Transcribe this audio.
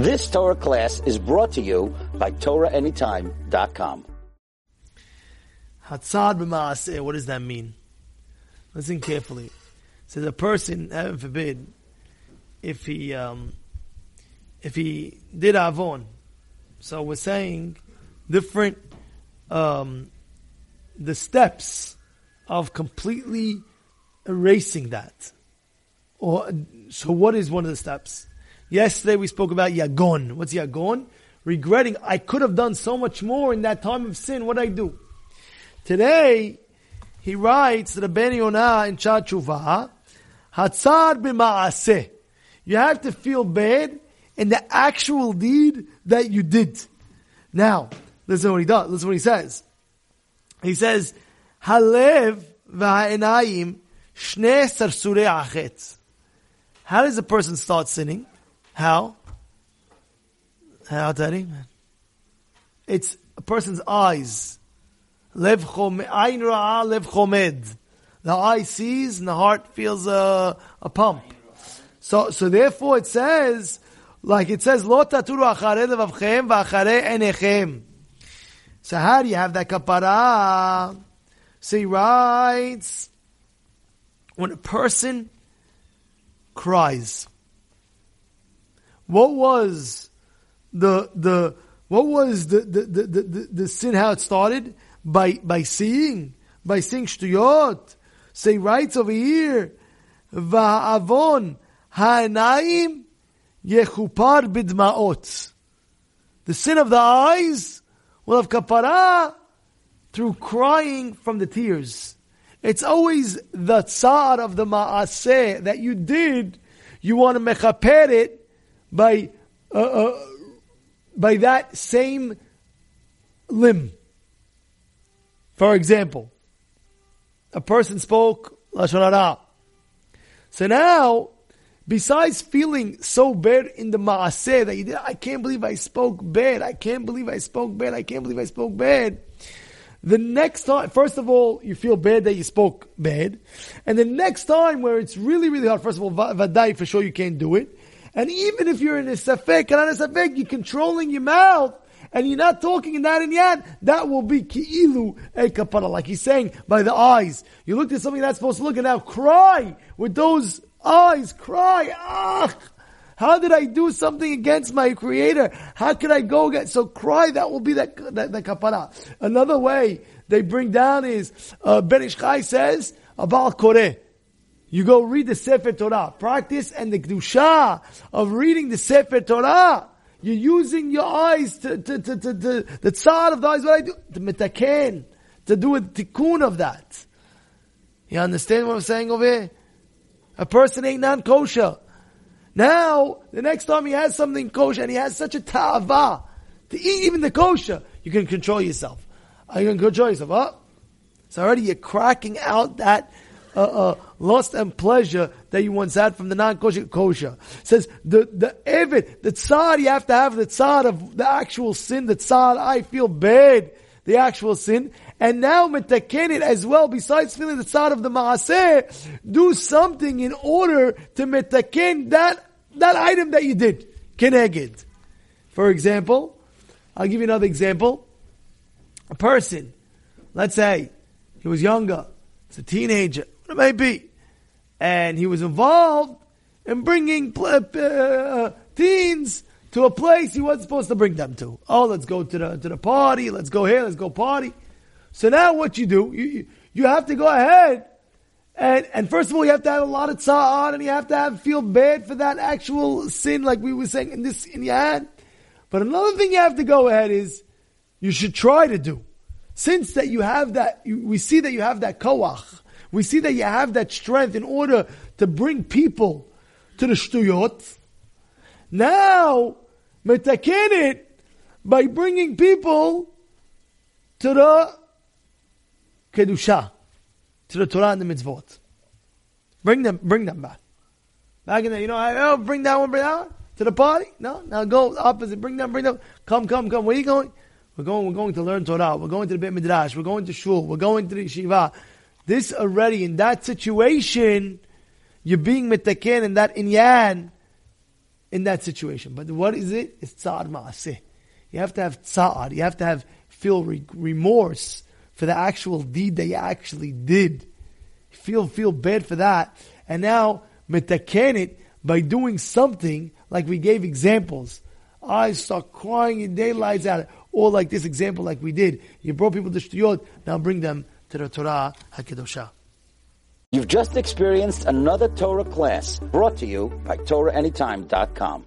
This Torah class is brought to you by TorahAnytime.com. Hatzad b'maaseh, what does that mean? Listen carefully. It says a person, heaven forbid, if he um, if he did avon, so we're saying different um, the steps of completely erasing that. Or so, what is one of the steps? Yesterday we spoke about yagon. What's yagon? Regretting I could have done so much more in that time of sin. What did I do? Today he writes Rabbeinu Yonah in Chachuva, Hatzad b'maaseh. You have to feel bad in the actual deed that you did. Now, listen what he does. Listen what he says. He says, Halev v'ha'enayim shne sarsure achetz. How does a person start sinning? How? How, Daddy? It's a person's eyes. Lev ayin ra'ah lev chomed. The eye sees and the heart feels a, a pump. So, so therefore it says, like it says, lo taturu achare levavchem v'achare enechem. So how do you have that kapara? So he writes, when a person cries, what was the, the, what was the, the, the, the, the sin, how it started? By, by seeing, by seeing shtuyot. Say writes over here, va'avon ha'enayim yechupar bidmaot. The sin of the eyes will have kapara through crying from the tears. It's always the tzad of the ma'aseh that you did. You want to mechaper it by uh, uh, by that same limb. For example, a person spoke lashon hara. So now, besides feeling so bad in the maaseh that you did, I can't believe I spoke bad. I can't believe I spoke bad. I can't believe I spoke bad. The next time, first of all, you feel bad that you spoke bad. And the next time where it's really, really hard, first of all, vadai, for sure you can't do it. And even if you're in a safek, and on a safek, you're controlling your mouth, and you're not talking in that and yet, that will be ki'ilu e kapara, like he's saying, by the eyes. You looked at something that's supposed to look and now cry with those eyes, cry, ah! How did I do something against my creator? How could I go against? So cry, that will be that, that, that kapara. Another way they bring down is, uh, Ben Ish Chai says, about Koreh. You go read the Sefer Torah. Practice and the Kedusha of reading the Sefer Torah. You're using your eyes to, to, to, to, to the tzad of the eyes. What I do? To mitaken. To do a tikkun of that. You understand what I'm saying over here? A person ain't non-kosher. Now, the next time he has something kosher and he has such a ta'ava to eat even the kosher, you can control yourself. You can control yourself. Oh, so already you're cracking out that uh, uh, lust and pleasure that you once had from the non-kosher kosher. Says the the evid, the tzad you have to have the tzad of the actual sin, the tzad I feel bad, the actual sin, and now mitaken it as well. Besides feeling the tzad of the maaseh, do something in order to mitaken that that item that you did. Keneged. For example, I'll give you another example. A person, let's say, he was younger, he's a teenager, it may be. And he was involved in bringing uh, teens to a place he wasn't supposed to bring them to. Oh, let's go to the to the party. Let's go here. Let's go party. So now what you do? You you have to go ahead and and first of all you have to have a lot of tza'ar and you have to have feel bad for that actual sin, like we were saying in this in your hand. But another thing you have to go ahead is you should try to do. Since that you have that, you, we see that you have that koach we see that you have that strength in order to bring people to the shtuyot. Now, metaken it by bringing people to the kedusha, to the Torah and the mitzvot. Bring them, bring them back. Back in there, you know, I oh, bring that one, bring that one to the party. No, now go opposite. Bring them, bring them. Come, come, come. Where are you going? We're going. We're going to learn Torah. We're going to the Beit Midrash. We're going to shul. We're going to the yeshiva. This already, in that situation, you're being mitaken in that inyan, in that situation. But what is it? It's tzad ma'aseh. You have to have tzad. You have to have feel re- remorse for the actual deed that you actually did. Feel feel bad for that, and now metaken it by doing something like we gave examples. I start crying in daylights out, or like this example, like we did. You brought people to shtuyot, now bring them to the Torah. You've just experienced another Torah class brought to you by TorahAnytime.com.